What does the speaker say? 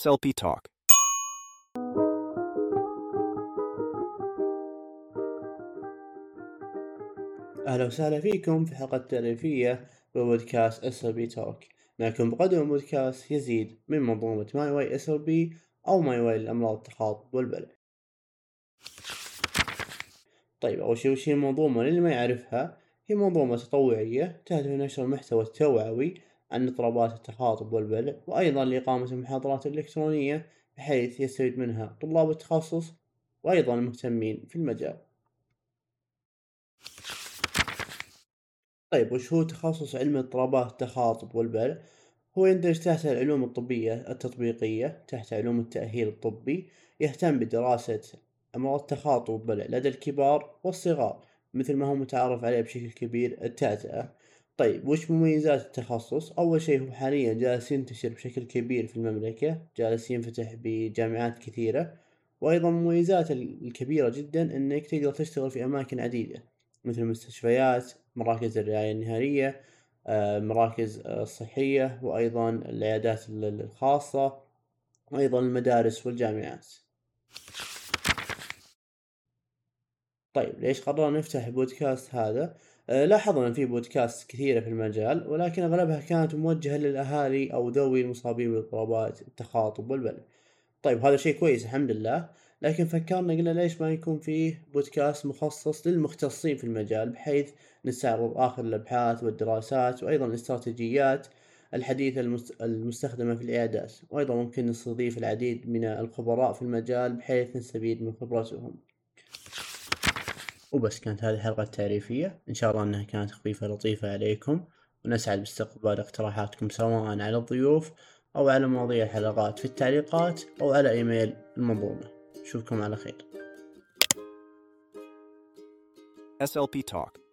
SLP Talk. أهلا وسهلا فيكم في حلقة تعريفية ببودكاست SLP Talk معكم مقدم بودكاست يزيد من منظومة ماي واي SLP أو ماي واي لأمراض التخاطب والبلع. طيب أول شي وش هي المنظومة؟ للي ما يعرفها هي منظومة تطوعية تهدف نشر المحتوى التوعوي عن اضطرابات التخاطب والبلع وأيضا لإقامة المحاضرات الإلكترونية بحيث يستفيد منها طلاب التخصص وأيضا المهتمين في المجال طيب وش هو تخصص علم اضطرابات التخاطب والبلع؟ هو يندرج تحت العلوم الطبية التطبيقية تحت علوم التأهيل الطبي يهتم بدراسة أمراض التخاطب والبلع لدى الكبار والصغار مثل ما هو متعارف عليه بشكل كبير التعتعة طيب وش مميزات التخصص؟ أول شيء هو حاليا جالس ينتشر بشكل كبير في المملكة جالس ينفتح بجامعات كثيرة وأيضا مميزات الكبيرة جدا أنك تقدر تشتغل في أماكن عديدة مثل المستشفيات مراكز الرعاية النهارية آه، مراكز الصحية وأيضا العيادات الخاصة وأيضا المدارس والجامعات طيب ليش قررنا نفتح بودكاست هذا؟ آه، لاحظنا في بودكاست كثيرة في المجال ولكن أغلبها كانت موجهة للأهالي أو ذوي المصابين باضطرابات التخاطب والبلع. طيب هذا شيء كويس الحمد لله. لكن فكرنا قلنا ليش ما يكون فيه بودكاست مخصص للمختصين في المجال بحيث نستعرض آخر الأبحاث والدراسات وأيضا الاستراتيجيات الحديثة المستخدمة في العيادات وأيضا ممكن نستضيف العديد من الخبراء في المجال بحيث نستفيد من خبرتهم. وبس كانت هذه الحلقة التعريفية. إن شاء الله أنها كانت خفيفة لطيفة عليكم. ونسعد باستقبال اقتراحاتكم سواء على الضيوف أو على مواضيع الحلقات في التعليقات أو على إيميل المنظومة. أشوفكم على خير. SLP Talk.